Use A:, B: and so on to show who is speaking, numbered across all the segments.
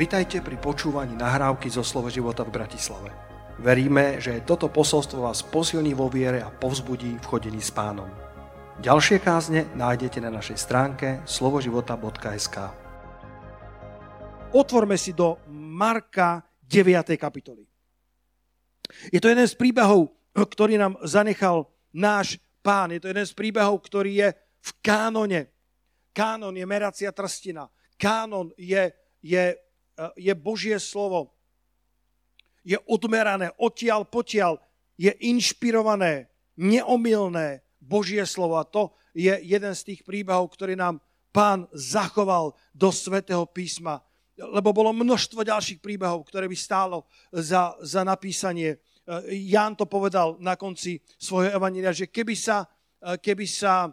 A: Vitajte pri počúvaní nahrávky zo Slovo života v Bratislave. Veríme, že toto posolstvo vás posilní vo viere a povzbudí v chodení s pánom. Ďalšie kázne nájdete na našej stránke slovoživota.sk
B: Otvorme si do Marka 9. kapitoly. Je to jeden z príbehov, ktorý nám zanechal náš pán. Je to jeden z príbehov, ktorý je v kánone. Kánon je meracia trstina. Kánon je, je je Božie slovo. Je odmerané, odtiaľ potiaľ, je inšpirované, neomilné Božie slovo. A to je jeden z tých príbehov, ktorý nám pán zachoval do svätého písma. Lebo bolo množstvo ďalších príbehov, ktoré by stálo za, za napísanie. Ján to povedal na konci svojho evanília, že keby sa, keby sa,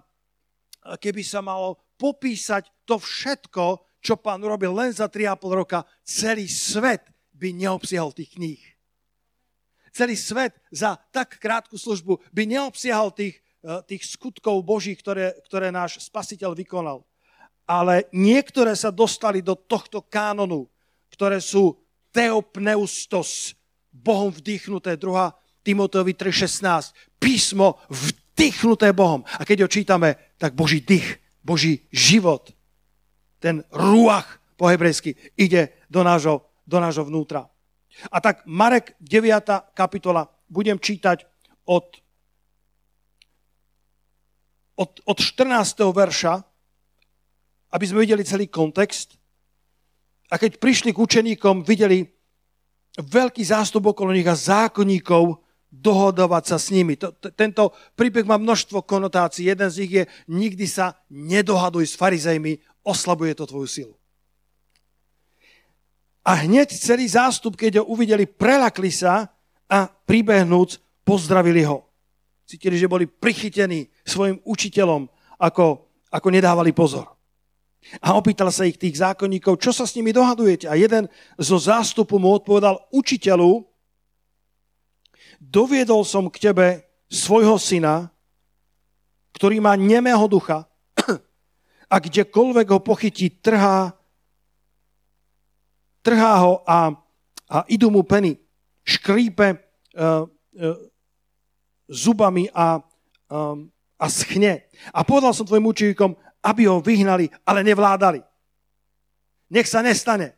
B: keby sa malo popísať to všetko, čo pán urobil len za 3,5 roka, celý svet by neobsiahol tých kníh. Celý svet za tak krátku službu by neobsiahol tých, eh, tých skutkov Boží, ktoré, ktoré náš spasiteľ vykonal. Ale niektoré sa dostali do tohto kánonu, ktoré sú teopneustos, Bohom vdýchnuté, 2. Timoteovi 3.16, písmo vdýchnuté Bohom. A keď ho čítame, tak Boží dých, Boží život ten ruach po hebrejsky ide do nášho, do nášho vnútra. A tak Marek 9. kapitola budem čítať od, od, od 14. verša, aby sme videli celý kontext. A keď prišli k učeníkom, videli veľký zástup okolo nich a zákonníkov dohodovať sa s nimi. Tento príbeh má množstvo konotácií. Jeden z nich je, nikdy sa nedohaduj s farizejmi, oslabuje to tvoju silu. A hneď celý zástup, keď ho uvideli, prelakli sa a pribehnúc pozdravili ho. Cítili, že boli prichytení svojim učiteľom, ako, ako nedávali pozor. A opýtal sa ich tých zákonníkov, čo sa s nimi dohadujete? A jeden zo zástupu mu odpovedal, učiteľu, doviedol som k tebe svojho syna, ktorý má nemého ducha a kdekoľvek ho pochytí, trhá, trhá ho a, a idú mu peny. Škrípe uh, uh, zubami a, um, a schne. A povedal som tvojim učeníkom, aby ho vyhnali, ale nevládali. Nech sa nestane.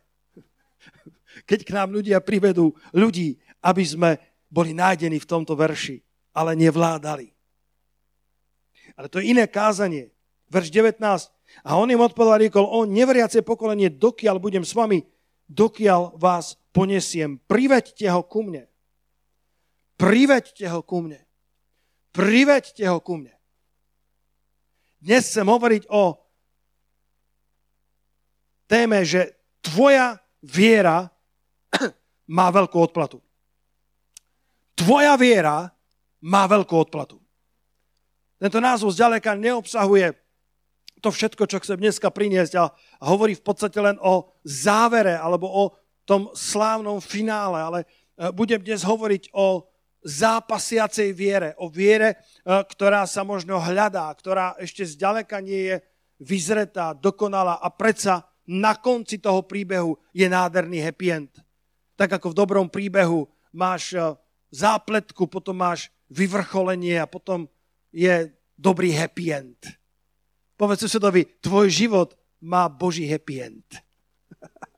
B: Keď k nám ľudia privedú ľudí, aby sme boli nájdení v tomto verši, ale nevládali. Ale to je iné kázanie. Verš 19. A on im odpovedal, riekol, o neveriace pokolenie, dokiaľ budem s vami, dokiaľ vás ponesiem. Priveďte ho ku mne. Priveďte ho ku mne. Priveďte ho ku mne. Dnes chcem hovoriť o téme, že tvoja viera má veľkú odplatu. Tvoja viera má veľkú odplatu. Tento názov zďaleka neobsahuje to všetko, čo chcem dneska priniesť a, a hovorí v podstate len o závere alebo o tom slávnom finále, ale e, budem dnes hovoriť o zápasiacej viere, o viere, e, ktorá sa možno hľadá, ktorá ešte zďaleka nie je vyzretá, dokonalá a predsa na konci toho príbehu je nádherný happy end. Tak ako v dobrom príbehu máš e, zápletku, potom máš vyvrcholenie a potom je dobrý happy end. Povedz susedovi, tvoj život má Boží happy end.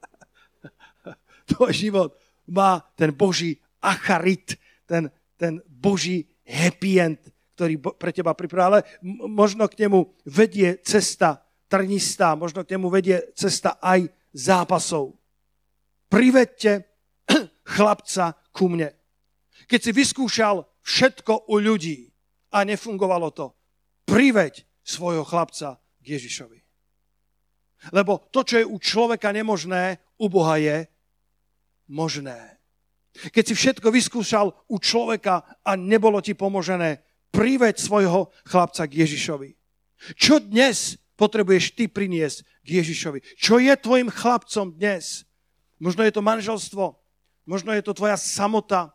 B: tvoj život má ten Boží acharit, ten, ten Boží happy end, ktorý pre teba pripravil. Ale možno k nemu vedie cesta trnistá, možno k nemu vedie cesta aj zápasov. Privedte chlapca ku mne. Keď si vyskúšal všetko u ľudí a nefungovalo to, priveď svojho chlapca k Ježišovi. Lebo to, čo je u človeka nemožné, u Boha je možné. Keď si všetko vyskúšal u človeka a nebolo ti pomožené, priveď svojho chlapca k Ježišovi. Čo dnes potrebuješ ty priniesť k Ježišovi? Čo je tvojim chlapcom dnes? Možno je to manželstvo, možno je to tvoja samota,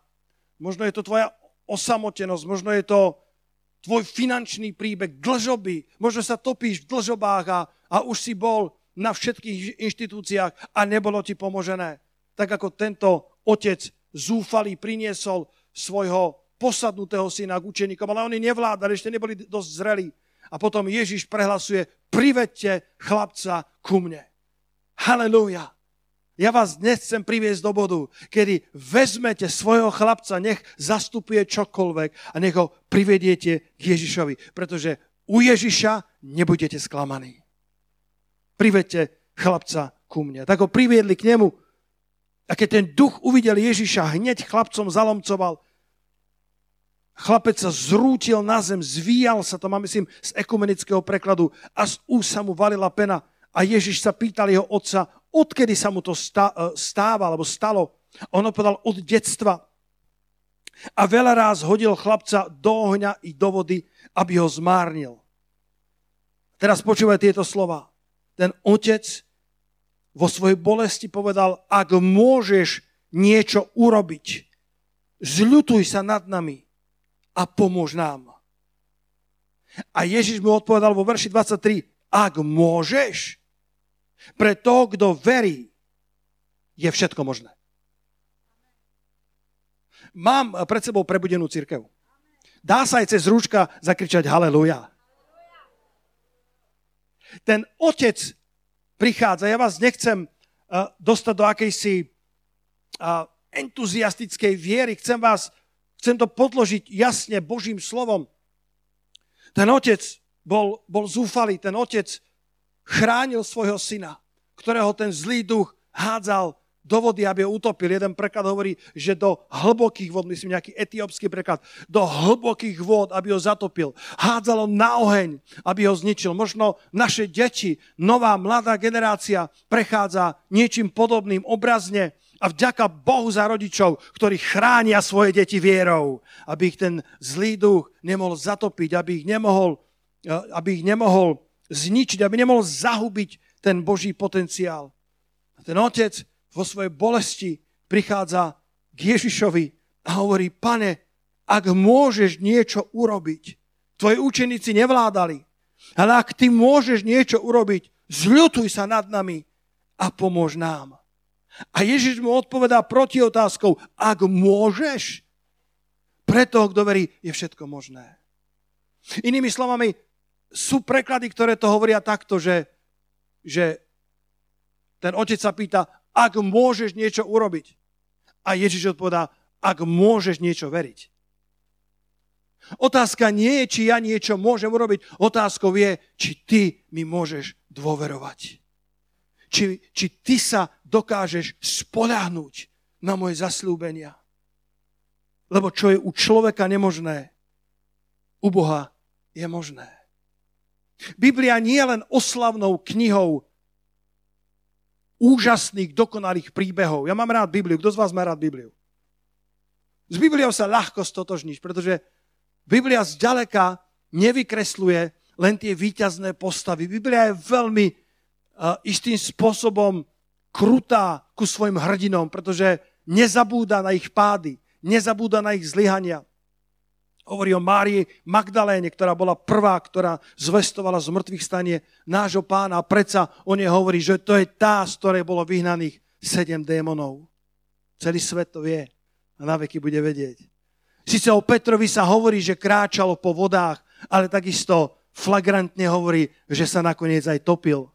B: možno je to tvoja osamotenosť, možno je to tvoj finančný príbeh, dlžoby. Možno sa topíš v dlžobách a, a už si bol na všetkých inštitúciách a nebolo ti pomožené. Tak ako tento otec zúfalý priniesol svojho posadnutého syna k učeníkom, ale oni nevládali, ešte neboli dosť zrelí. A potom Ježiš prehlasuje, privedte chlapca ku mne. Halelúja. Ja vás dnes chcem priviesť do bodu, kedy vezmete svojho chlapca, nech zastupuje čokoľvek a nech ho privediete k Ježišovi, pretože u Ježiša nebudete sklamaní. Privedte chlapca ku mne. Tak ho priviedli k nemu a keď ten duch uvidel Ježiša, hneď chlapcom zalomcoval. Chlapec sa zrútil na zem, zvíjal sa, to mám myslím z ekumenického prekladu, a z úst mu valila pena. A Ježiš sa pýtal jeho otca, odkedy sa mu to e, stáva, alebo stalo. On povedal od detstva. A veľa ráz hodil chlapca do ohňa i do vody, aby ho zmárnil. Teraz počúvaj tieto slova. Ten otec vo svojej bolesti povedal, ak môžeš niečo urobiť, zľutuj sa nad nami a pomôž nám. A Ježiš mu odpovedal vo verši 23, ak môžeš, pre to, kto verí, je všetko možné. Mám pred sebou prebudenú církev. Dá sa aj cez rúčka zakričať haleluja. Ten otec prichádza. Ja vás nechcem uh, dostať do akejsi uh, entuziastickej viery. Chcem vás, chcem to podložiť jasne Božím slovom. Ten otec bol, bol zúfalý, ten otec chránil svojho syna, ktorého ten zlý duch hádzal do vody, aby ho utopil. Jeden preklad hovorí, že do hlbokých vod, myslím nejaký etiópsky preklad, do hlbokých vod, aby ho zatopil. Hádzalo na oheň, aby ho zničil. Možno naše deti, nová mladá generácia prechádza niečím podobným obrazne a vďaka Bohu za rodičov, ktorí chránia svoje deti vierou, aby ich ten zlý duch nemohol zatopiť, aby ich nemohol, eh, aby ich nemohol zničiť, aby nemohol zahubiť ten Boží potenciál. A ten otec vo svojej bolesti prichádza k Ježišovi a hovorí, pane, ak môžeš niečo urobiť, tvoji učeníci nevládali, ale ak ty môžeš niečo urobiť, zľutuj sa nad nami a pomôž nám. A Ježiš mu odpovedá proti otázkou, ak môžeš, pre toho, kto verí, je všetko možné. Inými slovami, sú preklady, ktoré to hovoria takto, že, že ten otec sa pýta, ak môžeš niečo urobiť. A Ježiš odpovedá, ak môžeš niečo veriť. Otázka nie je, či ja niečo môžem urobiť. Otázkou je, či ty mi môžeš dôverovať. Či, či ty sa dokážeš spoľahnúť na moje zaslúbenia. Lebo čo je u človeka nemožné, u Boha je možné. Biblia nie je len oslavnou knihou úžasných, dokonalých príbehov. Ja mám rád Bibliu. Kto z vás má rád Bibliu? S Bibliou sa ľahko stotožníš, pretože Biblia zďaleka nevykresluje len tie výťazné postavy. Biblia je veľmi uh, istým spôsobom krutá ku svojim hrdinom, pretože nezabúda na ich pády, nezabúda na ich zlyhania. Hovorí o Márii Magdaléne, ktorá bola prvá, ktorá zvestovala z mŕtvych stanie nášho pána. A predsa o nej hovorí, že to je tá, z ktorej bolo vyhnaných sedem démonov. Celý svet to vie a na veky bude vedieť. Sice o Petrovi sa hovorí, že kráčalo po vodách, ale takisto flagrantne hovorí, že sa nakoniec aj topil.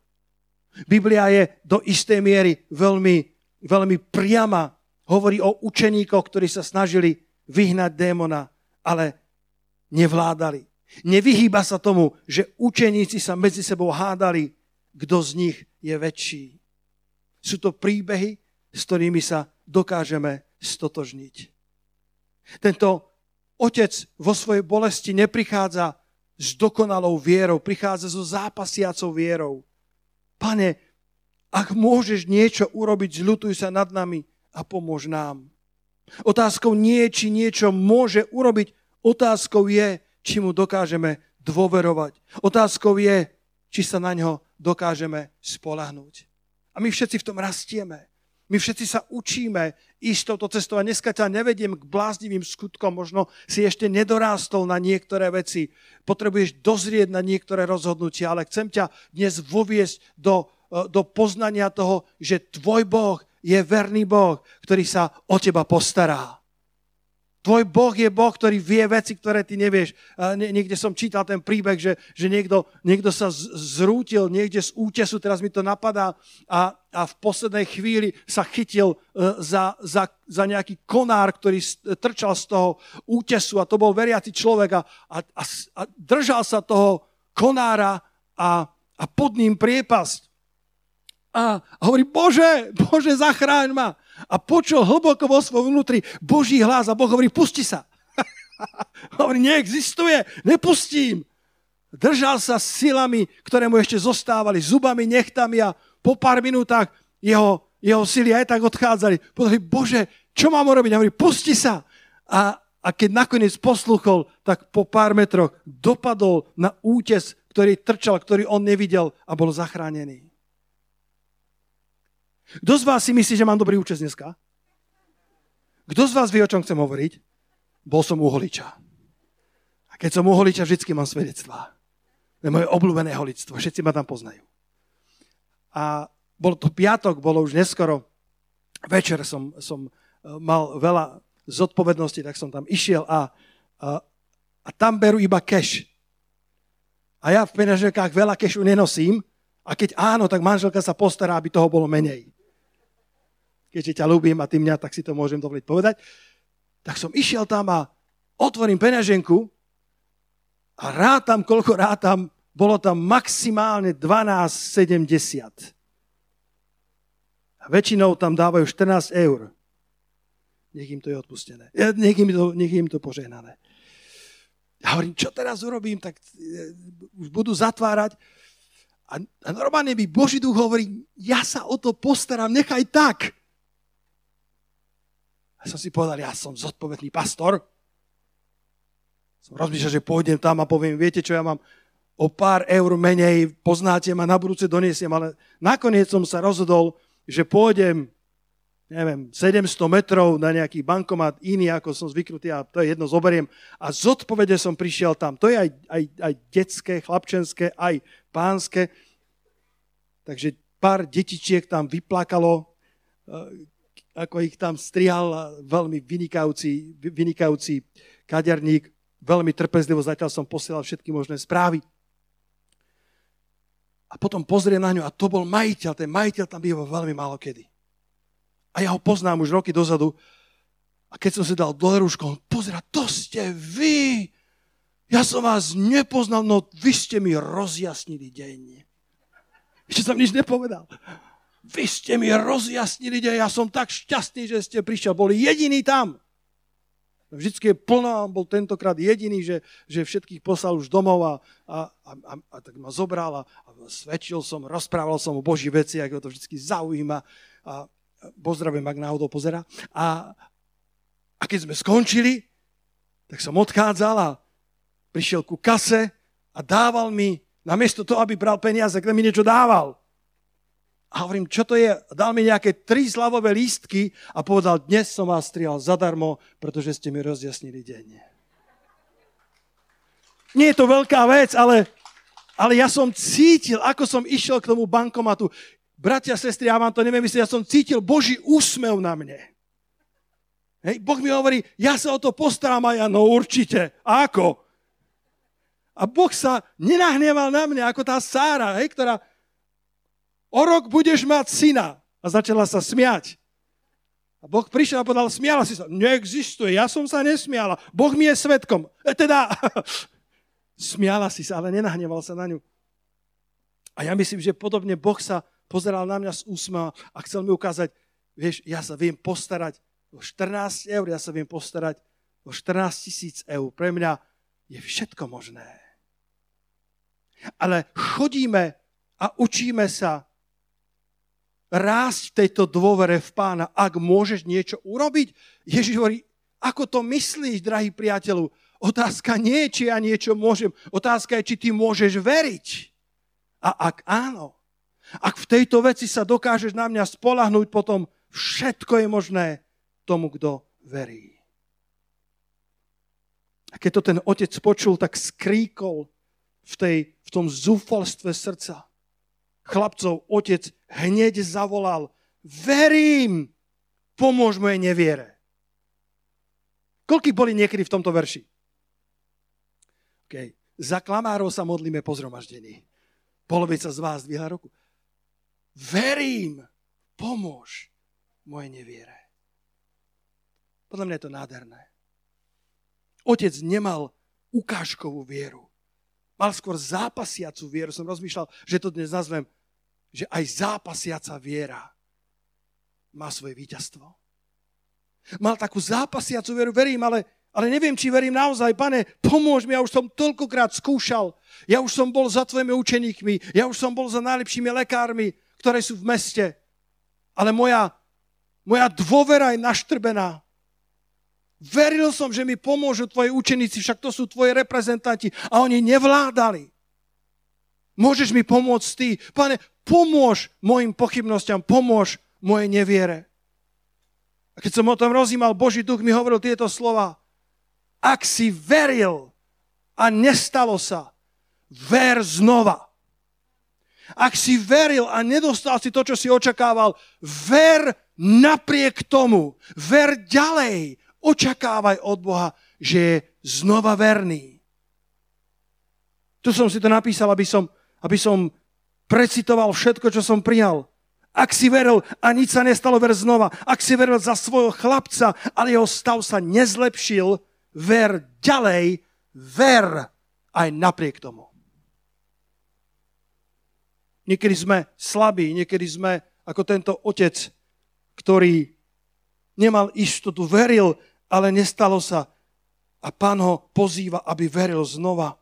B: Biblia je do istej miery veľmi, veľmi priama. Hovorí o učeníkoch, ktorí sa snažili vyhnať démona, ale nevládali. Nevyhýba sa tomu, že učeníci sa medzi sebou hádali, kto z nich je väčší. Sú to príbehy, s ktorými sa dokážeme stotožniť. Tento otec vo svojej bolesti neprichádza s dokonalou vierou, prichádza so zápasiacou vierou. Pane, ak môžeš niečo urobiť, zľutuj sa nad nami a pomôž nám. Otázkou nie či niečo môže urobiť, Otázkou je, či mu dokážeme dôverovať. Otázkou je, či sa na ňo dokážeme spolahnúť. A my všetci v tom rastieme. My všetci sa učíme ísť touto cestou a dneska ťa nevediem k bláznivým skutkom, možno si ešte nedorástol na niektoré veci, potrebuješ dozrieť na niektoré rozhodnutia, ale chcem ťa dnes voviesť do do poznania toho, že tvoj Boh je verný Boh, ktorý sa o teba postará. Tvoj Boh je Boh, ktorý vie veci, ktoré ty nevieš. Niekde som čítal ten príbeh, že, že niekto, niekto sa zrútil niekde z útesu, teraz mi to napadá, a, a v poslednej chvíli sa chytil e, za, za, za nejaký konár, ktorý trčal z toho útesu a to bol veriaci človek a, a, a držal sa toho konára a, a pod ním priepasť. A, a hovorí, Bože, Bože, zachráň ma a počul hlboko vo svojom vnútri Boží hlas a Boh hovorí, pusti sa. hovorí, neexistuje, nepustím. Držal sa silami, ktoré mu ešte zostávali, zubami, nechtami a po pár minútach jeho, jeho sily aj tak odchádzali. Povedali, Bože, čo mám urobiť? A hovorí, pusti sa. A, a keď nakoniec posluchol, tak po pár metroch dopadol na útes, ktorý trčal, ktorý on nevidel a bol zachránený. Kto z vás si myslí, že mám dobrý účes dneska? Kto z vás vie, o čom chcem hovoriť? Bol som u holiča. A keď som u holiča, vždycky mám svedectvá. To je moje obľúbené holictvo. Všetci ma tam poznajú. A bol to piatok, bolo už neskoro. Večer som, som e, mal veľa zodpovednosti, tak som tam išiel a, a, a tam berú iba cash. A ja v peňaženkách veľa kešu nenosím a keď áno, tak manželka sa postará, aby toho bolo menej keďže ťa ľúbim a ty mňa, tak si to môžem dovoliť povedať. Tak som išiel tam a otvorím peňaženku a rátam, koľko rátam, bolo tam maximálne 12,70. A väčšinou tam dávajú 14 eur. Nech im to je odpustené. Nech im to, nech im to požehnané. Ja hovorím, čo teraz urobím, tak e, už budú zatvárať. A, a normálne mi Boží duch hovorí, ja sa o to postaram, nechaj tak. A som si povedal, ja som zodpovedný pastor. Som rozmýšľal, že pôjdem tam a poviem, viete čo, ja mám o pár eur menej, poznáte ma, na budúce doniesiem, ale nakoniec som sa rozhodol, že pôjdem, neviem, 700 metrov na nejaký bankomat iný, ako som zvyknutý a to je jedno, zoberiem. A zodpovede som prišiel tam. To je aj, aj, aj detské, chlapčenské, aj pánske. Takže pár detičiek tam vyplakalo, ako ich tam strihal veľmi vynikajúci, vynikajúci kaderník, veľmi trpezlivo zatiaľ som posielal všetky možné správy. A potom pozrie na ňu a to bol majiteľ, ten majiteľ tam býval veľmi málo kedy. A ja ho poznám už roky dozadu a keď som si dal dole rúško, on pozera, to ste vy. Ja som vás nepoznal, no vy ste mi rozjasnili deň. Ešte som nič nepovedal. Vy ste mi rozjasnili, ja som tak šťastný, že ste prišiel. Boli jediný tam. Vždycky je plno, bol tentokrát jediný, že, že všetkých poslal už domov a, a, a, a, a tak ma zobral a, a svedčil som, rozprával som o Boží veci, ako to vždy zaujíma. A pozdravím, ak náhodou pozera. A, a keď sme skončili, tak som odchádzal a prišiel ku kase a dával mi, namiesto toho, aby bral peniaze, tak mi niečo dával. A hovorím, čo to je? Dal mi nejaké tri slavové lístky a povedal, dnes som vás strihal zadarmo, pretože ste mi rozjasnili deň. Nie je to veľká vec, ale, ale ja som cítil, ako som išiel k tomu bankomatu. Bratia, sestry, ja vám to neviem myslieť, ja som cítil Boží úsmev na mne. Hej, boh mi hovorí, ja sa o to postaram a ja, no určite. A ako? A Boh sa nenahneval na mňa, ako tá Sára, hej, ktorá o rok budeš mať syna. A začala sa smiať. A Boh prišiel a povedal, smiala si sa. Neexistuje, ja som sa nesmiala. Boh mi je svetkom. E, teda, smiala si sa, ale nenahneval sa na ňu. A ja myslím, že podobne Boh sa pozeral na mňa s úsmevom a chcel mi ukázať, vieš, ja sa viem postarať o 14 eur, ja sa viem postarať o 14 tisíc eur. Pre mňa je všetko možné. Ale chodíme a učíme sa rásť v tejto dôvere v pána, ak môžeš niečo urobiť. Ježiš hovorí, ako to myslíš, drahý priateľu? Otázka nie je, či ja niečo môžem. Otázka je, či ty môžeš veriť. A ak áno, ak v tejto veci sa dokážeš na mňa spolahnúť, potom všetko je možné tomu, kto verí. A keď to ten otec počul, tak skríkol v, tej, v tom zúfalstve srdca. Chlapcov otec hneď zavolal, verím, pomôž mojej neviere. Koľky boli niekedy v tomto verši? Okay. Za klamárov sa modlíme po zhromaždení. Polovica z vás dvíha roku. Verím, pomôž mojej neviere. Podľa mňa je to nádherné. Otec nemal ukážkovú vieru. Mal skôr zápasiacu vieru. Som rozmýšľal, že to dnes nazvem, že aj zápasiaca viera má svoje víťazstvo. Mal takú zápasiacu vieru, verím, ale, ale neviem, či verím naozaj. Pane, pomôž mi, ja už som toľkokrát skúšal. Ja už som bol za tvojimi učeníkmi, ja už som bol za najlepšími lekármi, ktoré sú v meste. Ale moja, moja dôvera je naštrbená. Veril som, že mi pomôžu tvoji učeníci, však to sú tvoji reprezentanti a oni nevládali. Môžeš mi pomôcť ty. Pane, pomôž mojim pochybnostiam, pomôž mojej neviere. A keď som o tom rozímal, Boží duch mi hovoril tieto slova. Ak si veril a nestalo sa, ver znova. Ak si veril a nedostal si to, čo si očakával, ver napriek tomu. Ver ďalej Očakávaj od Boha, že je znova verný. Tu som si to napísal, aby som, aby som precitoval všetko, čo som prijal. Ak si veril a nič sa nestalo, ver znova. Ak si veril za svojho chlapca, ale jeho stav sa nezlepšil, ver ďalej, ver aj napriek tomu. Niekedy sme slabí, niekedy sme ako tento otec, ktorý nemal istotu, veril, ale nestalo sa. A pán ho pozýva, aby veril znova.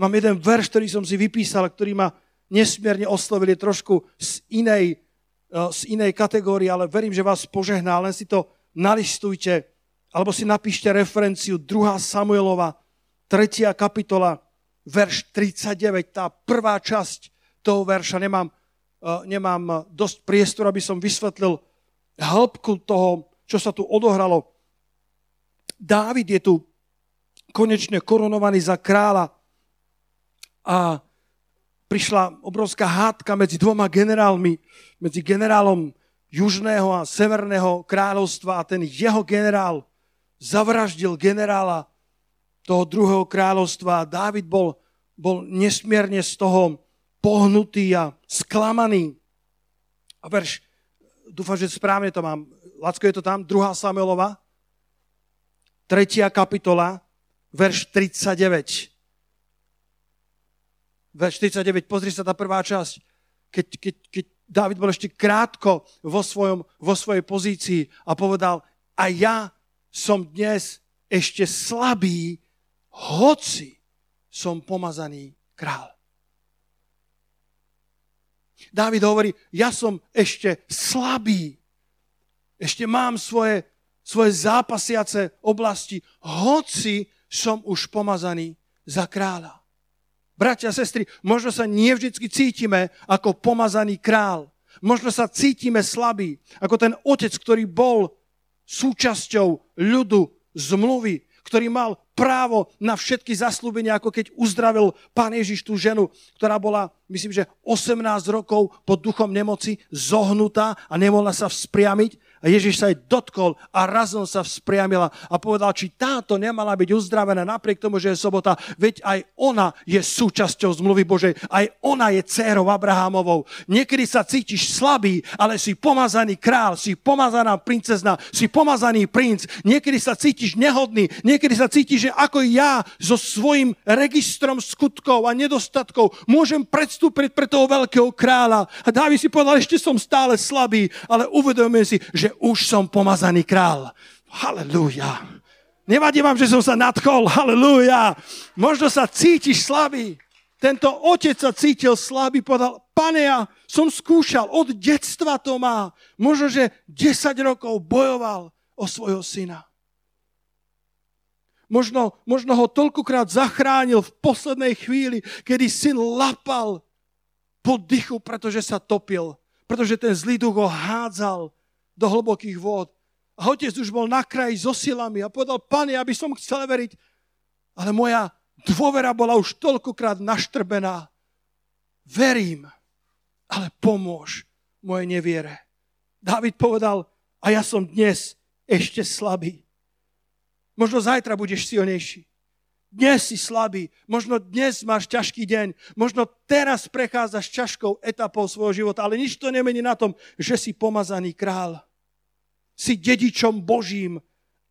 B: Mám jeden verš, ktorý som si vypísal, ktorý ma nesmierne oslovili trošku z inej, e, z inej kategórie, ale verím, že vás požehná. Len si to nalistujte, alebo si napíšte referenciu 2. Samuelova, 3. kapitola, verš 39, tá prvá časť toho verša. Nemám, e, nemám dosť priestoru, aby som vysvetlil hĺbku toho, čo sa tu odohralo. Dávid je tu konečne korunovaný za kráľa a prišla obrovská hádka medzi dvoma generálmi, medzi generálom južného a severného kráľovstva a ten jeho generál zavraždil generála toho druhého kráľovstva a Dávid bol, bol nesmierne z toho pohnutý a sklamaný. A verš, dúfam, že správne to mám, Lacko, je to tam? 2. Samuelova, 3. kapitola, verš 39. Verš 39, pozri sa tá prvá časť. Keď, keď, keď David bol ešte krátko vo, svojom, vo svojej pozícii a povedal, a ja som dnes ešte slabý, hoci som pomazaný král. Dávid hovorí, ja som ešte slabý, ešte mám svoje, svoje zápasiace oblasti, hoci som už pomazaný za kráľa. Bratia sestry, možno sa nie vždy cítime ako pomazaný král. Možno sa cítime slabí, ako ten otec, ktorý bol súčasťou ľudu zmluvy, ktorý mal právo na všetky zaslúbenia, ako keď uzdravil pán Ježiš tú ženu, ktorá bola, myslím, že 18 rokov pod duchom nemoci, zohnutá a nemohla sa vzpriamiť a Ježiš sa jej dotkol a razom sa vzpriamila a povedal, či táto nemala byť uzdravená napriek tomu, že je sobota, veď aj ona je súčasťou zmluvy Božej, aj ona je dcérou Abrahamovou. Niekedy sa cítiš slabý, ale si pomazaný král, si pomazaná princezna, si pomazaný princ. Niekedy sa cítiš nehodný, niekedy sa cítiš, že ako ja so svojím registrom skutkov a nedostatkov môžem predstúpiť pre toho veľkého kráľa. A Dávid si povedal, ešte som stále slabý, ale uvedomujem si, že už som pomazaný král. Halelúja. Nevadí vám, že som sa nadchol. Halelúja. Možno sa cítiš slabý. Tento otec sa cítil slabý, povedal, pane, ja som skúšal, od detstva to má. Možno, že 10 rokov bojoval o svojho syna. Možno, možno ho toľkokrát zachránil v poslednej chvíli, kedy syn lapal po dychu, pretože sa topil. Pretože ten zlý duch ho hádzal do hlbokých vôd. A otec už bol na kraji so silami a povedal, pane, aby som chcel veriť, ale moja dôvera bola už toľkokrát naštrbená. verím, ale pomôž mojej neviere. David povedal, a ja som dnes ešte slabý. Možno zajtra budeš silnejší. Dnes si slabý, možno dnes máš ťažký deň, možno teraz prechádzaš ťažkou etapou svojho života, ale nič to nemení na tom, že si pomazaný král. Si dedičom Božím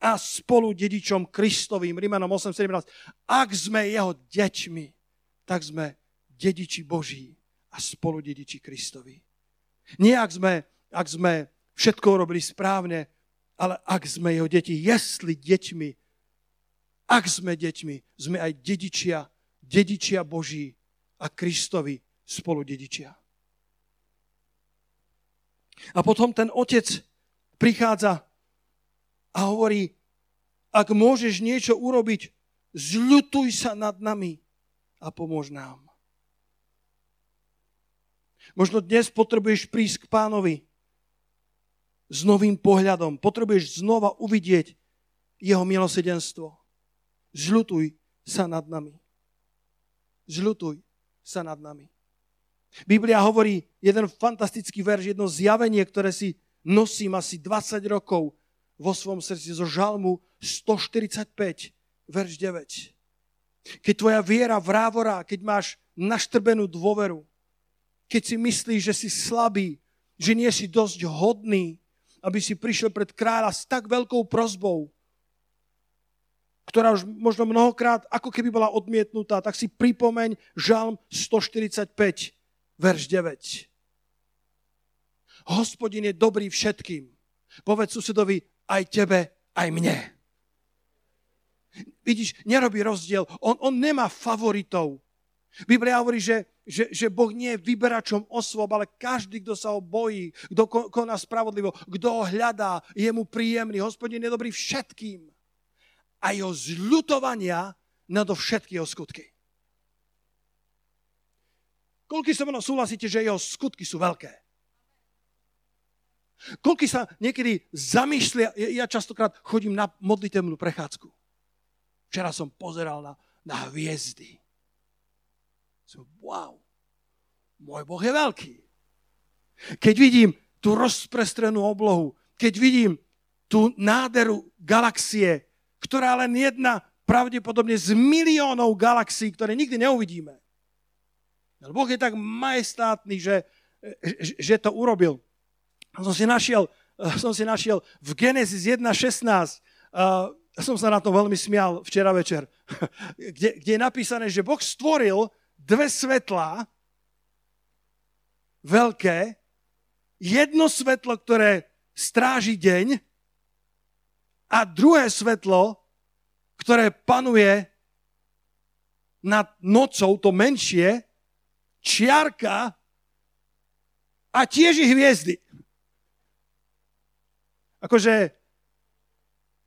B: a spolu dedičom Kristovým. Rímanom 8.17. Ak sme jeho deťmi, tak sme dediči Boží a spolu dediči Kristovi. Nie ak sme, ak sme všetko robili správne, ale ak sme jeho deti, jestli deťmi, ak sme deťmi, sme aj dedičia, dedičia Boží a Kristovi spolu dedičia. A potom ten otec prichádza a hovorí, ak môžeš niečo urobiť, zľutuj sa nad nami a pomôž nám. Možno dnes potrebuješ prísť k pánovi s novým pohľadom. Potrebuješ znova uvidieť jeho milosedenstvo. Zľutuj sa nad nami. Zľutuj sa nad nami. Biblia hovorí jeden fantastický verš, jedno zjavenie, ktoré si nosím asi 20 rokov vo svom srdci zo žalmu 145, verš 9. Keď tvoja viera vrávorá, keď máš naštrbenú dôveru, keď si myslíš, že si slabý, že nie si dosť hodný, aby si prišiel pred kráľa s tak veľkou prozbou, ktorá už možno mnohokrát ako keby bola odmietnutá, tak si pripomeň Žalm 145, verš 9. Hospodin je dobrý všetkým. Povedz susedovi aj tebe, aj mne. Vidíš, nerobí rozdiel. On, on nemá favoritov. Biblia hovorí, že, že, že Boh nie je vyberačom osôb, ale každý, kto sa ho bojí, kto koná spravodlivo, kto ho hľadá, je mu príjemný. Hospodin je dobrý všetkým a jeho zľutovania do všetky jeho skutky. Koľko sa mnou súhlasíte, že jeho skutky sú veľké? Koľko sa niekedy zamýšľa, ja častokrát chodím na modlitevnú prechádzku. Včera som pozeral na, na hviezdy. Som, wow, môj Boh je veľký. Keď vidím tú rozprestrenú oblohu, keď vidím tú náderu galaxie, ktorá len jedna pravdepodobne z miliónov galaxií, ktoré nikdy neuvidíme. Boh je tak majestátny, že, že to urobil. Som si našiel, som si našiel v Genesis 1.16, uh, som sa na to veľmi smial včera večer, kde, kde je napísané, že Boh stvoril dve svetlá, veľké, jedno svetlo, ktoré stráži deň a druhé svetlo, ktoré panuje nad nocou, to menšie, čiarka a tiež i hviezdy. Akože,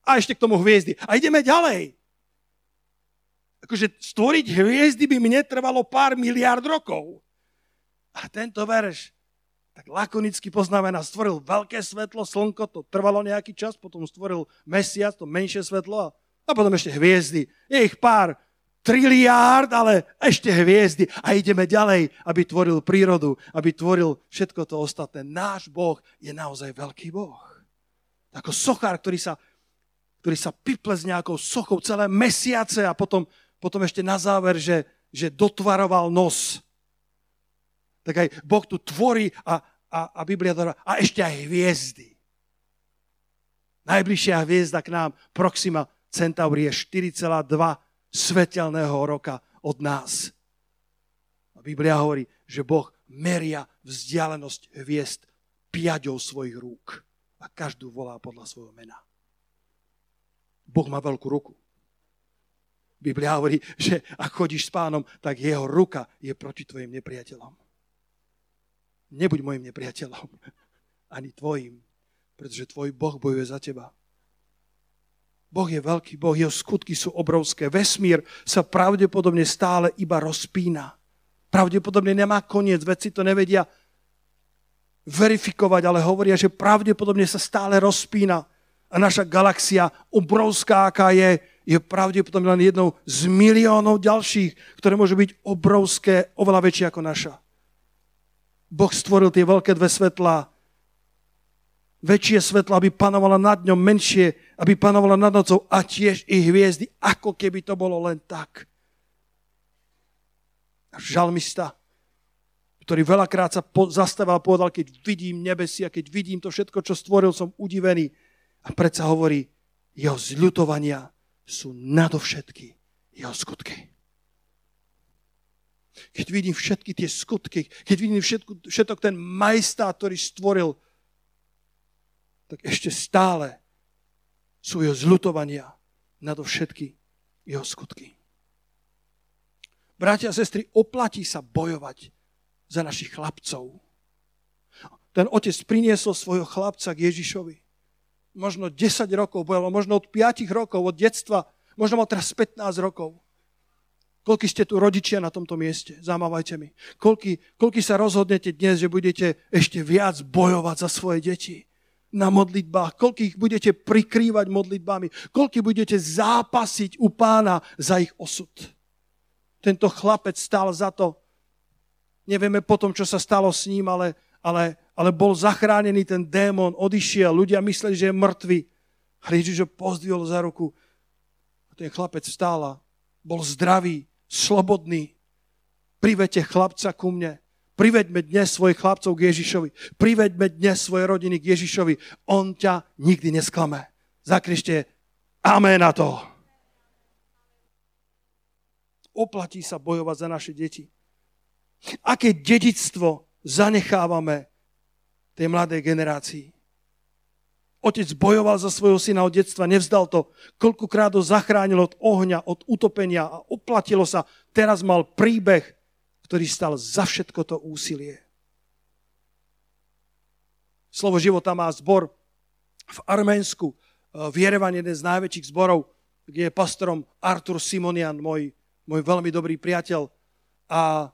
B: a ešte k tomu hviezdy. A ideme ďalej. Akože stvoriť hviezdy by mi netrvalo pár miliard rokov. A tento verš tak lakonicky poznamená, stvoril veľké svetlo, slnko, to trvalo nejaký čas, potom stvoril mesiac, to menšie svetlo a potom ešte hviezdy. Je ich pár triliárd, ale ešte hviezdy a ideme ďalej, aby tvoril prírodu, aby tvoril všetko to ostatné. Náš Boh je naozaj veľký Boh. Ako sochár, ktorý sa, ktorý sa piple s nejakou sochou celé mesiace a potom, potom ešte na záver, že, že dotvaroval nos tak aj Boh tu tvorí a, a, a Biblia dáva, a ešte aj hviezdy. Najbližšia hviezda k nám, Proxima Centauri, je 4,2 svetelného roka od nás. A Biblia hovorí, že Boh meria vzdialenosť hviezd piaďou svojich rúk a každú volá podľa svojho mena. Boh má veľkú ruku. Biblia hovorí, že ak chodíš s pánom, tak jeho ruka je proti tvojim nepriateľom nebuď môjim nepriateľom, ani tvojim, pretože tvoj Boh bojuje za teba. Boh je veľký, Boh, jeho skutky sú obrovské. Vesmír sa pravdepodobne stále iba rozpína. Pravdepodobne nemá koniec, veci to nevedia verifikovať, ale hovoria, že pravdepodobne sa stále rozpína. A naša galaxia, obrovská, aká je, je pravdepodobne len jednou z miliónov ďalších, ktoré môžu byť obrovské, oveľa väčšie ako naša. Boh stvoril tie veľké dve svetlá. Väčšie svetlo, aby panovala nad ňom, menšie, aby panovala nad nocou a tiež i hviezdy, ako keby to bolo len tak. Žalmista, ktorý veľakrát sa po, zastavil a povedal, keď vidím nebesia, keď vidím to všetko, čo stvoril, som udivený. A predsa hovorí, jeho zľutovania sú nadovšetky jeho skutky. Keď vidím všetky tie skutky, keď vidím všetko, všetok ten majestát, ktorý stvoril, tak ešte stále sú jeho zľutovania nadovšetky jeho skutky. Bratia a sestry, oplatí sa bojovať za našich chlapcov. Ten otec priniesol svojho chlapca k Ježišovi. Možno 10 rokov bojoval, možno od 5 rokov, od detstva, možno mal teraz 15 rokov. Koľky ste tu rodičia na tomto mieste? Zamávajte mi. Koľky, koľky sa rozhodnete dnes, že budete ešte viac bojovať za svoje deti na modlitbách? Koľkých budete prikrývať modlitbami? Koľky budete zápasiť u pána za ich osud? Tento chlapec stál za to, Nevieme potom, čo sa stalo s ním, ale, ale, ale bol zachránený ten démon, odišiel, ľudia mysleli, že je mŕtvy. A Ježiš ho pozdvihol za ruku. A ten chlapec vstal a bol zdravý, slobodný. Privedte chlapca ku mne. Priveďme dnes svojich chlapcov k Ježišovi. Priveďme dnes svoje rodiny k Ježišovi. On ťa nikdy nesklame. Zakrište amen na to. Oplatí sa bojovať za naše deti. Aké dedictvo zanechávame tej mladej generácii? Otec bojoval za svojho syna od detstva, nevzdal to. Koľkokrát ho zachránil od ohňa, od utopenia a oplatilo sa. Teraz mal príbeh, ktorý stal za všetko to úsilie. Slovo života má zbor v Arménsku, v Jerevan, jeden z najväčších zborov, kde je pastorom Artur Simonian, môj, môj veľmi dobrý priateľ. A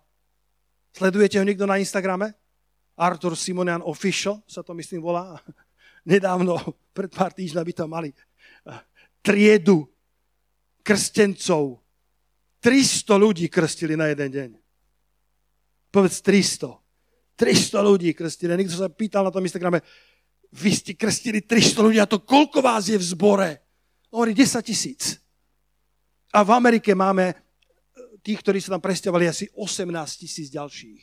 B: Sledujete ho niekto na Instagrame? Arthur Simonian Official sa to myslím volá. Nedávno, pred pár týždňami to mali triedu krstencov. 300 ľudí krstili na jeden deň. Povedz 300. 300 ľudí krstili. Niekto sa pýtal na tom Instagrame, vy ste krstili 300 ľudí a to koľko vás je v zbore? Hovorí 10 tisíc. A v Amerike máme tých, ktorí sa tam presťovali, asi 18 tisíc ďalších.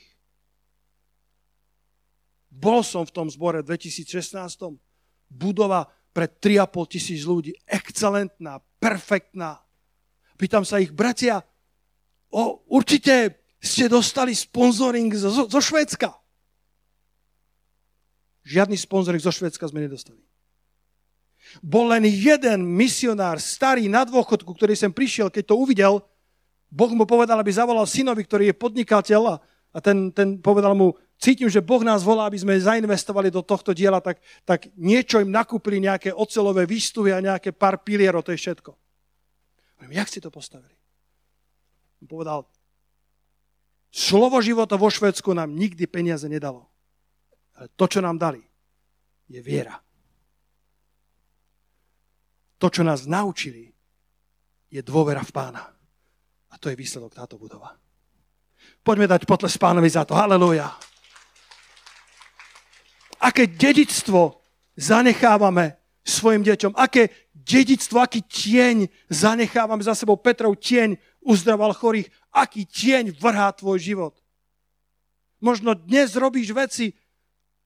B: Bol som v tom zbore v 2016. Budova pre 3,5 tisíc ľudí. Excelentná, perfektná. Pýtam sa ich, bratia, o, určite ste dostali sponzoring zo, zo Švédska. Žiadny sponzoring zo Švédska sme nedostali. Bol len jeden misionár, starý na dôchodku, ktorý sem prišiel, keď to uvidel, Boh mu povedal, aby zavolal synovi, ktorý je podnikateľ a ten, ten povedal mu, cítim, že Boh nás volá, aby sme zainvestovali do tohto diela, tak, tak niečo im nakúpili, nejaké ocelové výstuvy a nejaké pár pilierov, to je všetko. Hovorím, jak si to postavili? On povedal, slovo života vo Švedsku nám nikdy peniaze nedalo. Ale to, čo nám dali, je viera. To, čo nás naučili, je dôvera v pána. To je výsledok táto budova. Poďme dať potles pánovi za to. Halelúja. Aké dedictvo zanechávame svojim deťom. Aké dedictvo, aký tieň zanechávame za sebou. Petrov tieň uzdraval chorých. Aký tieň vrhá tvoj život. Možno dnes robíš veci,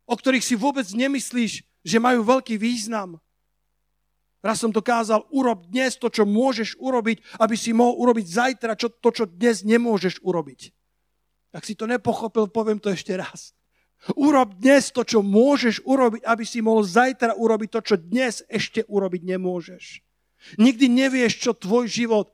B: o ktorých si vôbec nemyslíš, že majú veľký význam. Raz som to kázal, urob dnes to, čo môžeš urobiť, aby si mohol urobiť zajtra čo, to, čo dnes nemôžeš urobiť. Ak si to nepochopil, poviem to ešte raz. Urob dnes to, čo môžeš urobiť, aby si mohol zajtra urobiť to, čo dnes ešte urobiť nemôžeš. Nikdy nevieš, čo tvoj život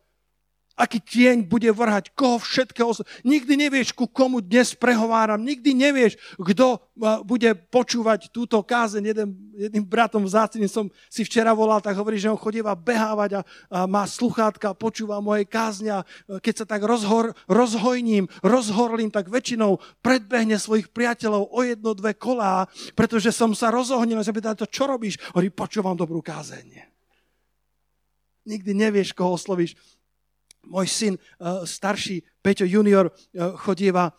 B: aký tieň bude vrhať, koho všetkého. Nikdy nevieš, ku komu dnes prehováram, nikdy nevieš, kto bude počúvať túto kázeň. Jeden, jedným bratom vzácným som si včera volal, tak hovorí, že on chodíva behávať a, a má sluchátka, počúva moje kázňa. Keď sa tak rozhor, rozhojním, rozhorlím, tak väčšinou predbehne svojich priateľov o jedno, dve kolá, pretože som sa rozohnil sa pýtal, to čo robíš? Hovorí, počúvam dobrú kázeň. Nikdy nevieš, koho oslovíš môj syn uh, starší, Peťo junior, uh, chodieva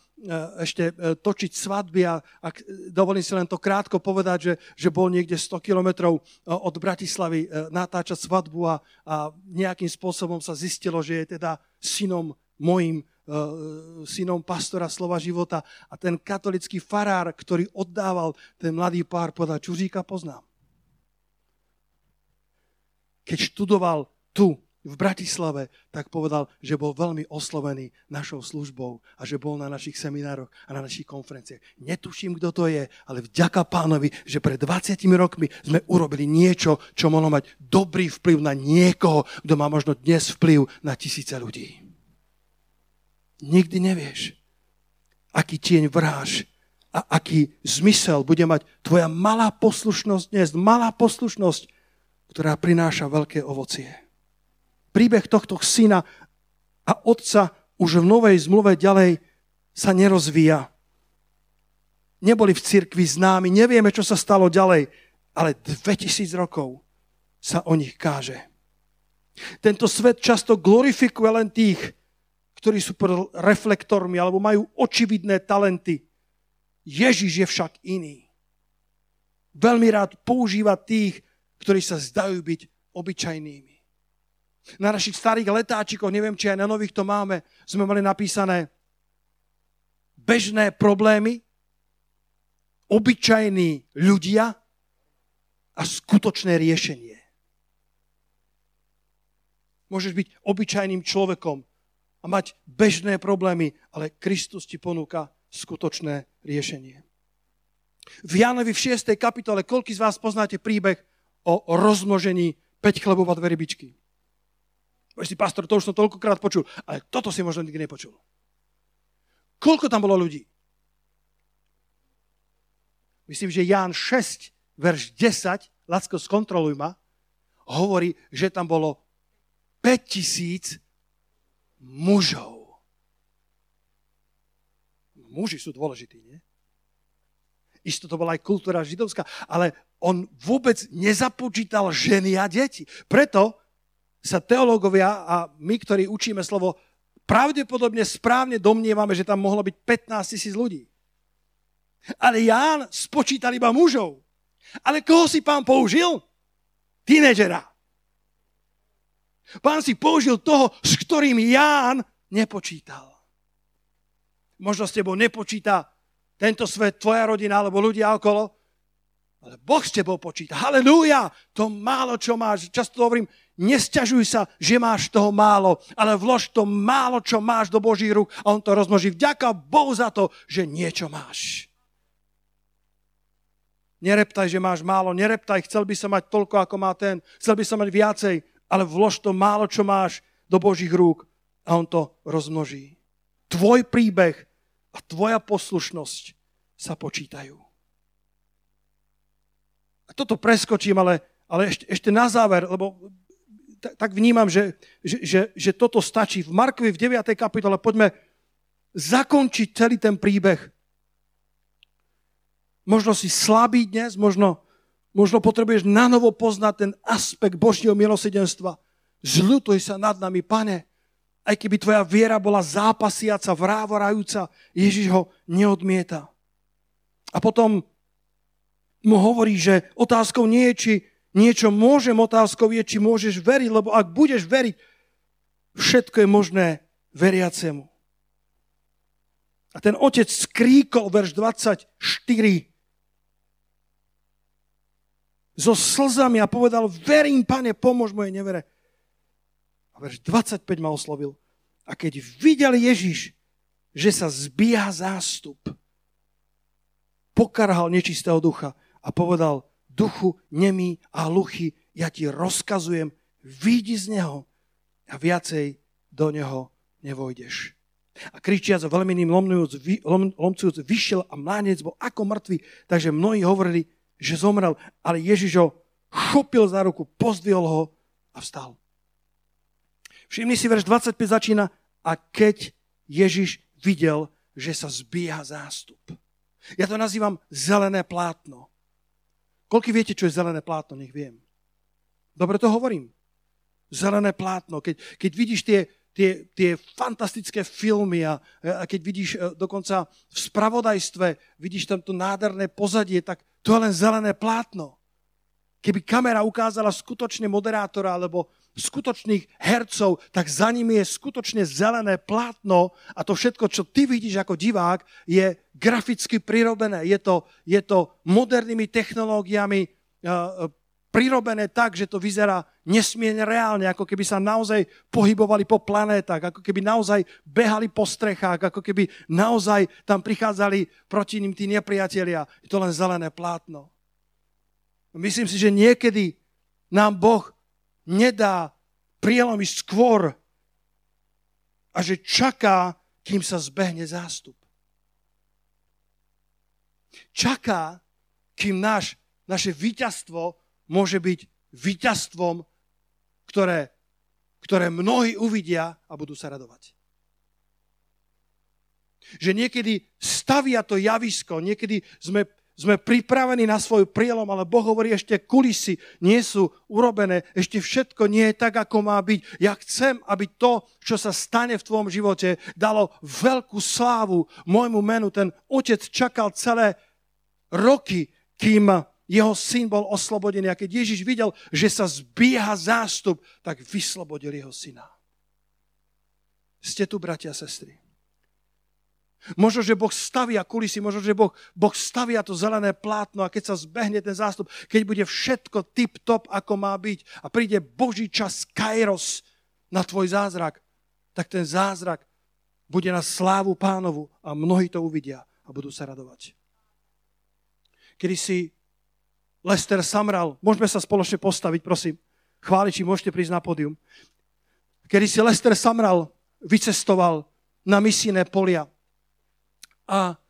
B: ešte točiť svadby a ak dovolím si len to krátko povedať, že, že bol niekde 100 kilometrov od Bratislavy natáčať svadbu a, a nejakým spôsobom sa zistilo, že je teda synom mojim synom pastora Slova života a ten katolický farár, ktorý oddával ten mladý pár, povedal, Čuříka poznám. Keď študoval tu v Bratislave, tak povedal, že bol veľmi oslovený našou službou a že bol na našich seminároch a na našich konferenciách. Netuším, kto to je, ale vďaka pánovi, že pred 20 rokmi sme urobili niečo, čo mohlo mať dobrý vplyv na niekoho, kto má možno dnes vplyv na tisíce ľudí. Nikdy nevieš, aký tieň vrháš a aký zmysel bude mať tvoja malá poslušnosť dnes, malá poslušnosť, ktorá prináša veľké ovocie príbeh tohto syna a otca už v novej zmluve ďalej sa nerozvíja. Neboli v cirkvi známi, nevieme, čo sa stalo ďalej, ale 2000 rokov sa o nich káže. Tento svet často glorifikuje len tých, ktorí sú pod reflektormi alebo majú očividné talenty. Ježiš je však iný. Veľmi rád používa tých, ktorí sa zdajú byť obyčajnými. Na našich starých letáčikoch, neviem, či aj na nových to máme, sme mali napísané bežné problémy, obyčajní ľudia a skutočné riešenie. Môžeš byť obyčajným človekom a mať bežné problémy, ale Kristus ti ponúka skutočné riešenie. V Jánovi v 6. kapitole, koľký z vás poznáte príbeh o rozmnožení 5 chlebov a dve rybičky? Povieš si, pastor, to už som toľkokrát počul, ale toto si možno nikdy nepočul. Koľko tam bolo ľudí? Myslím, že Ján 6, verš 10, Lacko, skontroluj ma, hovorí, že tam bolo 5000 mužov. Muži sú dôležití, nie? Isto to bola aj kultúra židovská, ale on vôbec nezapočítal ženy a deti. Preto sa teológovia a my, ktorí učíme slovo, pravdepodobne správne domnievame, že tam mohlo byť 15 tisíc ľudí. Ale Ján spočítal iba mužov. Ale koho si pán použil? Tínedžera. Pán si použil toho, s ktorým Ján nepočítal. Možno s tebou nepočíta tento svet, tvoja rodina alebo ľudia okolo, ale Boh s tebou počíta. Halelúja! To málo, čo máš. Často hovorím, Nesťažuj sa, že máš toho málo, ale vlož to málo, čo máš do Božích rúk a on to rozmnoží. Vďaka Bohu za to, že niečo máš. Nereptaj, že máš málo, nereptaj, chcel by sa mať toľko, ako má ten, chcel by sa mať viacej, ale vlož to málo, čo máš do Božích rúk a on to rozmnoží. Tvoj príbeh a tvoja poslušnosť sa počítajú. A toto preskočím, ale, ale ešte, ešte na záver, lebo tak vnímam, že, že, že, že toto stačí. V Markovi v 9. kapitole poďme zakončiť celý ten príbeh. Možno si slabý dnes, možno, možno potrebuješ nanovo poznať ten aspekt Božieho milosedenstva. Zľutuj sa nad nami, pane. Aj keby tvoja viera bola zápasiaca, vrávorajúca, Ježiš ho neodmieta. A potom mu hovorí, že otázkou nie je, či niečo môžem, otázkou je, či môžeš veriť, lebo ak budeš veriť, všetko je možné veriacemu. A ten otec skríkol, verš 24, so slzami a povedal, verím, pane, pomôž mojej nevere. A verš 25 ma oslovil. A keď videl Ježiš, že sa zbíha zástup, pokarhal nečistého ducha a povedal, duchu nemý a hluchý, ja ti rozkazujem, vyjdi z neho a viacej do neho nevojdeš. A kričiac veľmi ním lomnujúc, lom, lomcujúc, vyšiel a mlánec bol ako mŕtvy, takže mnohí hovorili, že zomrel, ale Ježiš ho chopil za ruku, pozdvihol ho a vstal. Všimni si, verš 25 začína, a keď Ježiš videl, že sa zbieha zástup. Ja to nazývam zelené plátno. Koľko viete, čo je zelené plátno? Nech viem. Dobre to hovorím. Zelené plátno. Keď, keď vidíš tie tie, tie fantastické filmy a, a keď vidíš e, dokonca v spravodajstve, vidíš tam to nádherné pozadie, tak to je len zelené plátno. Keby kamera ukázala skutočne moderátora alebo skutočných hercov, tak za nimi je skutočne zelené plátno a to všetko, čo ty vidíš ako divák, je graficky prirobené. Je to, je to modernými technológiami uh, prirobené tak, že to vyzerá nesmierne reálne, ako keby sa naozaj pohybovali po planétach, ako keby naozaj behali po strechách, ako keby naozaj tam prichádzali proti ním tí nepriatelia. Je to len zelené plátno. Myslím si, že niekedy nám Boh nedá prielomy skôr a že čaká, kým sa zbehne zástup. Čaká, kým náš, naše víťazstvo môže byť víťazstvom, ktoré, ktoré mnohí uvidia a budú sa radovať. Že niekedy stavia to javisko, niekedy sme sme pripravení na svoj prielom, ale Boh hovorí, ešte kulisy nie sú urobené, ešte všetko nie je tak, ako má byť. Ja chcem, aby to, čo sa stane v tvojom živote, dalo veľkú slávu môjmu menu. Ten otec čakal celé roky, kým jeho syn bol oslobodený. A keď Ježiš videl, že sa zbieha zástup, tak vyslobodil jeho syna. Ste tu, bratia a sestry. Možno, že Boh stavia kulisy, možno, že boh, boh stavia to zelené plátno a keď sa zbehne ten zástup, keď bude všetko tip-top, ako má byť a príde Boží čas kairos na tvoj zázrak, tak ten zázrak bude na slávu pánovu a mnohí to uvidia a budú sa radovať. Kedy si Lester Samral, môžeme sa spoločne postaviť, prosím. Chváliči, môžete prísť na pódium. Kedy si Lester Samral vycestoval na misijné polia, a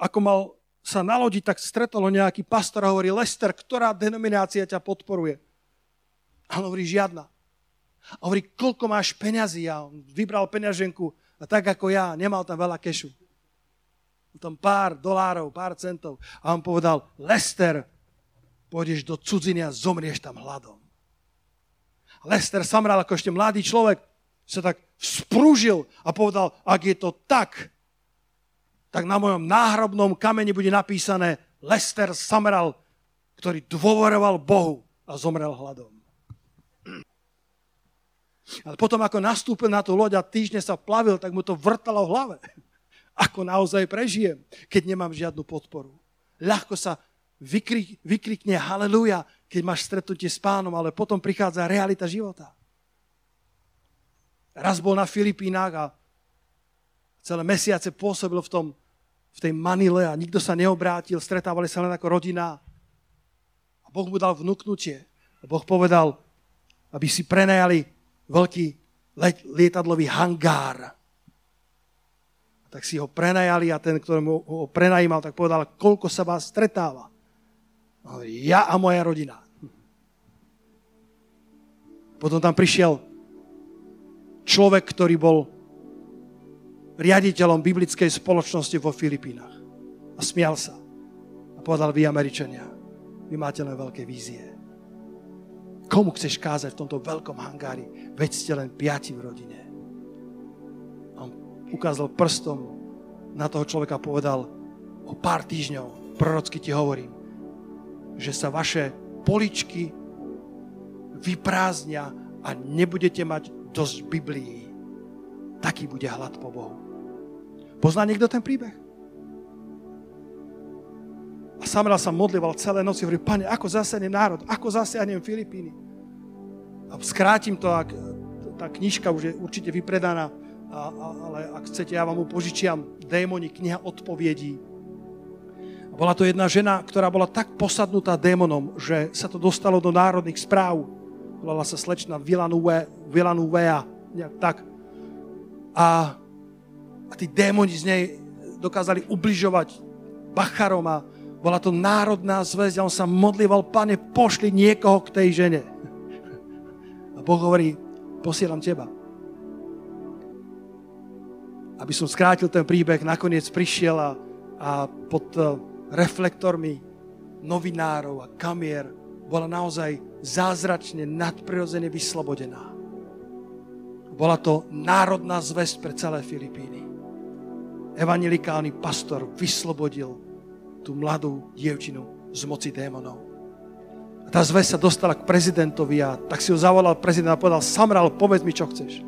B: ako mal sa nalodiť, tak stretol nejaký pastor a hovorí, Lester, ktorá denominácia ťa podporuje? A on hovorí, žiadna. A hovorí, koľko máš peňazí? A on vybral peňaženku a tak ako ja, nemal tam veľa kešu. Tam pár dolárov, pár centov. A on povedal, Lester, pôjdeš do cudziny a zomrieš tam hladom. Lester Samral, ako ešte mladý človek, sa tak sprúžil a povedal, ak je to tak, tak na mojom náhrobnom kameni bude napísané Lester Samral, ktorý dôveroval Bohu a zomrel hladom. Ale potom, ako nastúpil na tú loď a týždne sa plavil, tak mu to vrtalo v hlave. Ako naozaj prežijem, keď nemám žiadnu podporu. Ľahko sa vykrik, vykrikne haleluja, keď máš stretnutie s pánom, ale potom prichádza realita života. Raz bol na Filipínach a celé mesiace pôsobil v tom v tej Manile a nikto sa neobrátil, stretávali sa len ako rodina. A Boh mu dal vnúknutie. A Boh povedal, aby si prenajali veľký lietadlový hangár. A tak si ho prenajali a ten, ktorý ho prenajímal, tak povedal, koľko sa vás stretáva. A ja a moja rodina. Potom tam prišiel človek, ktorý bol riaditeľom biblickej spoločnosti vo Filipínach. A smial sa. A povedal, vy Američania, vy máte len veľké vízie. Komu chceš kázať v tomto veľkom hangári? Veď ste len piati v rodine. A on ukázal prstom na toho človeka a povedal, o pár týždňov, prorocky ti hovorím, že sa vaše poličky vyprázdnia a nebudete mať dosť Biblií. Taký bude hlad po Bohu. Pozná niekto ten príbeh? A Samuel sa modlíval celé noci, hovorí, pane, ako zasiahnem národ, ako zasiahnem Filipíny. A skrátim to, ak tá knižka už je určite vypredaná, a, a, ale ak chcete, ja vám ju požičiam, démoni, kniha odpoviedí. A bola to jedna žena, ktorá bola tak posadnutá démonom, že sa to dostalo do národných správ. Volala sa slečna Villanueva, nejak tak. A a tí démoni z nej dokázali ubližovať Bacharom a bola to národná zväzť on sa modlíval, pane, pošli niekoho k tej žene. A Boh hovorí, posielam teba. Aby som skrátil ten príbeh, nakoniec prišiel a, a pod uh, reflektormi novinárov a kamier bola naozaj zázračne, nadprirodzene vyslobodená. Bola to národná zväzť pre celé Filipíny. Evangelikálny pastor vyslobodil tú mladú dievčinu z moci démonov. A tá zväzť sa dostala k prezidentovi a tak si ho zavolal prezident a povedal, Samral, povedz mi, čo chceš.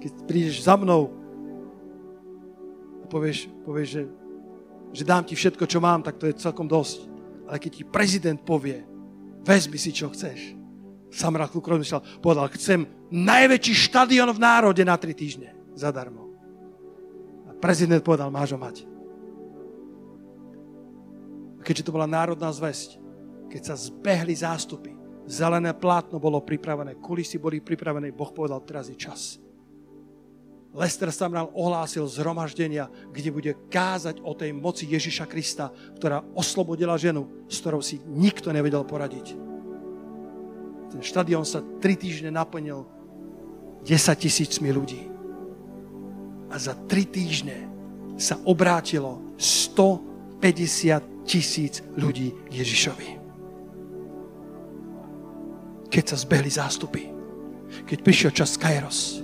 B: Keď prídeš za mnou a povieš, povieš že, že dám ti všetko, čo mám, tak to je celkom dosť. Ale keď ti prezident povie, vezmi si, čo chceš, Samral Kluk rozmýšľal, povedal, chcem najväčší štadión v národe na tri týždne. Zadarmo. Prezident povedal, máš ho mať. A keďže to bola národná zväzť, keď sa zbehli zástupy, zelené plátno bolo pripravené, kulisy boli pripravené, Boh povedal, teraz je čas. Lester Samral ohlásil zhromaždenia, kde bude kázať o tej moci Ježiša Krista, ktorá oslobodila ženu, s ktorou si nikto nevedel poradiť ten štadión sa tri týždne naplnil 10 tisícmi ľudí. A za tri týždne sa obrátilo 150 tisíc ľudí k Ježišovi. Keď sa zbehli zástupy, keď prišiel čas Kairos,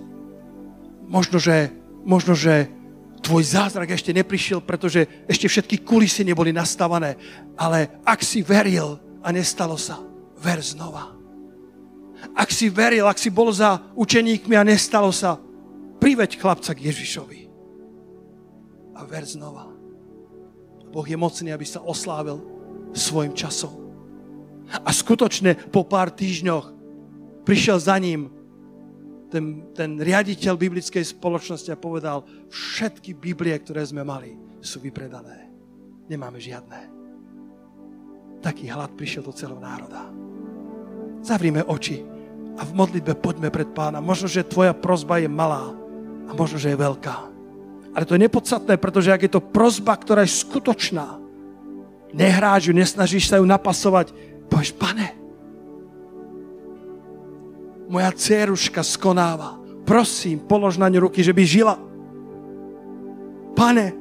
B: možno, že, možno, že tvoj zázrak ešte neprišiel, pretože ešte všetky kulisy neboli nastavané, ale ak si veril a nestalo sa, ver znova ak si veril, ak si bol za učeníkmi a nestalo sa, priveď chlapca k Ježišovi. A ver znova. Boh je mocný, aby sa oslávil svojim časom. A skutočne po pár týždňoch prišiel za ním ten, ten riaditeľ biblickej spoločnosti a povedal, všetky Biblie, ktoré sme mali, sú vypredané. Nemáme žiadne. Taký hlad prišiel do celého národa. Zavrime oči a v modlitbe poďme pred pána. Možno, že tvoja prozba je malá a možno, že je veľká. Ale to je nepodstatné, pretože ak je to prozba, ktorá je skutočná, nehráš ju, nesnažíš sa ju napasovať, povieš, pane, moja dceruška skonáva, prosím, polož na ňu ruky, že by žila. Pane,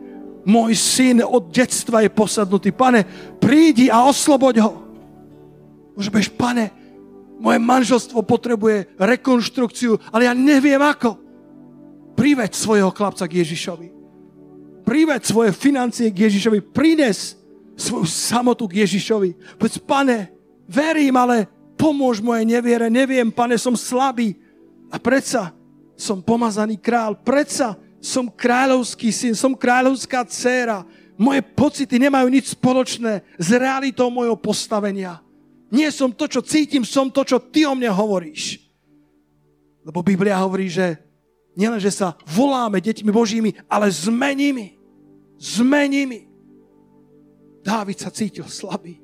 B: môj syn od detstva je posadnutý. Pane, prídi a osloboď ho. Už bež, pane, moje manželstvo potrebuje rekonštrukciu, ale ja neviem ako. Priveď svojho chlapca k Ježišovi. Priveď svoje financie k Ježišovi. Prines svoju samotu k Ježišovi. Povedz, pane, verím, ale pomôž moje neviere. Neviem, pane, som slabý. A predsa som pomazaný král. Predsa som kráľovský syn, som kráľovská dcéra. Moje pocity nemajú nič spoločné s realitou mojho postavenia. Nie som to, čo cítim, som to, čo ty o mne hovoríš. Lebo Biblia hovorí, že nielen, že sa voláme deťmi Božími, ale sme nimi. Sme nimi. Dávid sa cítil slabý.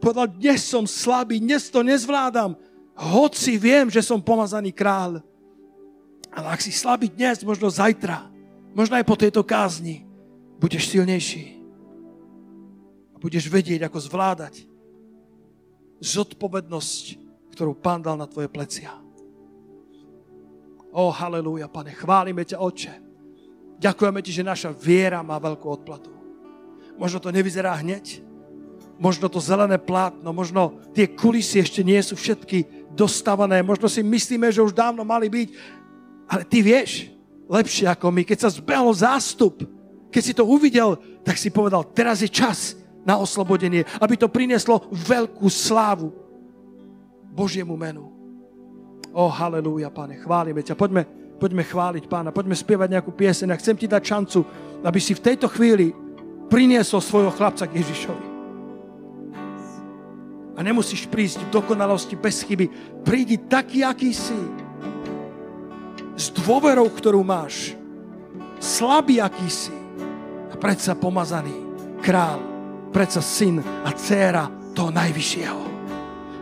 B: Povedal, dnes som slabý, dnes to nezvládam. Hoci viem, že som pomazaný král. Ale ak si slabý dnes, možno zajtra, možno aj po tejto kázni, budeš silnejší. A budeš vedieť, ako zvládať zodpovednosť, ktorú Pán dal na tvoje plecia. O, halleluja, pane, chválime ťa, Oče. Ďakujeme ti, že naša viera má veľkú odplatu. Možno to nevyzerá hneď, možno to zelené plátno, možno tie kulisy ešte nie sú všetky dostavané, možno si myslíme, že už dávno mali byť, ale ty vieš lepšie ako my. Keď sa zbehol zástup, keď si to uvidel, tak si povedal, teraz je čas na oslobodenie, aby to prinieslo veľkú slávu Božiemu menu. O, halleluja, pane, chválime ťa. Poďme, poďme chváliť pána, poďme spievať nejakú pieseň a chcem ti dať šancu, aby si v tejto chvíli priniesol svojho chlapca k Ježišovi. A nemusíš prísť v dokonalosti bez chyby. Prídi taký, aký si. S dôverou, ktorú máš. Slabý, aký si. A predsa pomazaný král predsa syn a dcéra toho najvyššieho.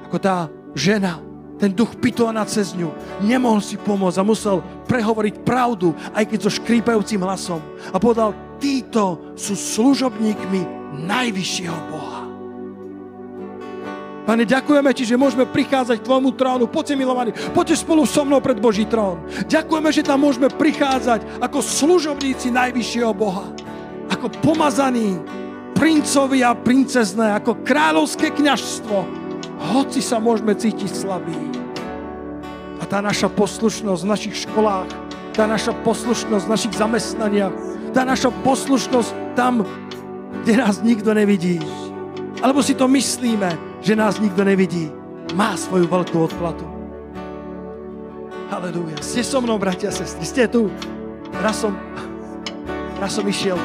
B: Ako tá žena, ten duch pitovaná cez ňu, nemohol si pomôcť a musel prehovoriť pravdu, aj keď so škrípajúcim hlasom. A povedal, títo sú služobníkmi najvyššieho Boha. Pane, ďakujeme Ti, že môžeme prichádzať k Tvojmu trónu. Poďte, milovaní, poďte spolu so mnou pred Boží trón. Ďakujeme, že tam môžeme prichádzať ako služobníci najvyššieho Boha. Ako pomazaní princovi a princezné, ako kráľovské kňažstvo, hoci sa môžeme cítiť slabí. A tá naša poslušnosť v našich školách, tá naša poslušnosť v našich zamestnaniach, tá naša poslušnosť tam, kde nás nikto nevidí. Alebo si to myslíme, že nás nikto nevidí. Má svoju veľkú odplatu. Halelúja. Ste so mnou, bratia a sestry. Ste tu. Raz som, raz som išiel.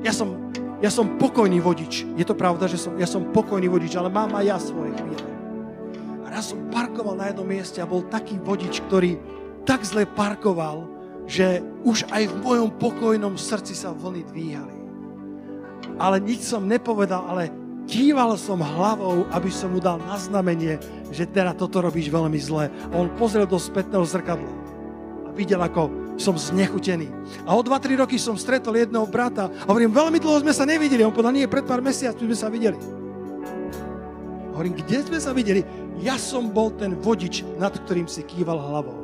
B: Ja som, ja som pokojný vodič. Je to pravda, že som, ja som pokojný vodič, ale mám aj ja svoje chvíle. A raz som parkoval na jednom mieste a bol taký vodič, ktorý tak zle parkoval, že už aj v mojom pokojnom srdci sa vlny dvíhali. Ale nič som nepovedal, ale Díval som hlavou, aby som mu dal na znamenie, že teda toto robíš veľmi zle. A on pozrel do spätného zrkadla a videl, ako som znechutený. A o 2-3 roky som stretol jedného brata a hovorím, veľmi dlho sme sa nevideli. On povedal, nie, pred pár mesiacmi sme sa videli. Hovorím, kde sme sa videli? Ja som bol ten vodič, nad ktorým si kýval hlavou.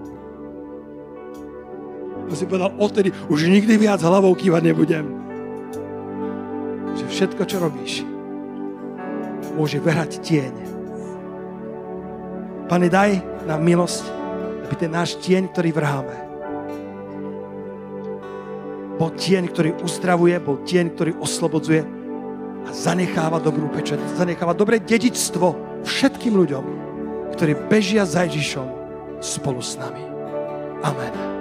B: A si povedal, odtedy už nikdy viac hlavou kývať nebudem. Že všetko, čo robíš, môže verať tieň. Pane, daj nám milosť, aby ten náš tieň, ktorý vrháme, bol tieň, ktorý uzdravuje, bol tieň, ktorý oslobodzuje a zanecháva dobrú pečať, zanecháva dobré dedičstvo všetkým ľuďom, ktorí bežia za Ježišom spolu s nami. Amen.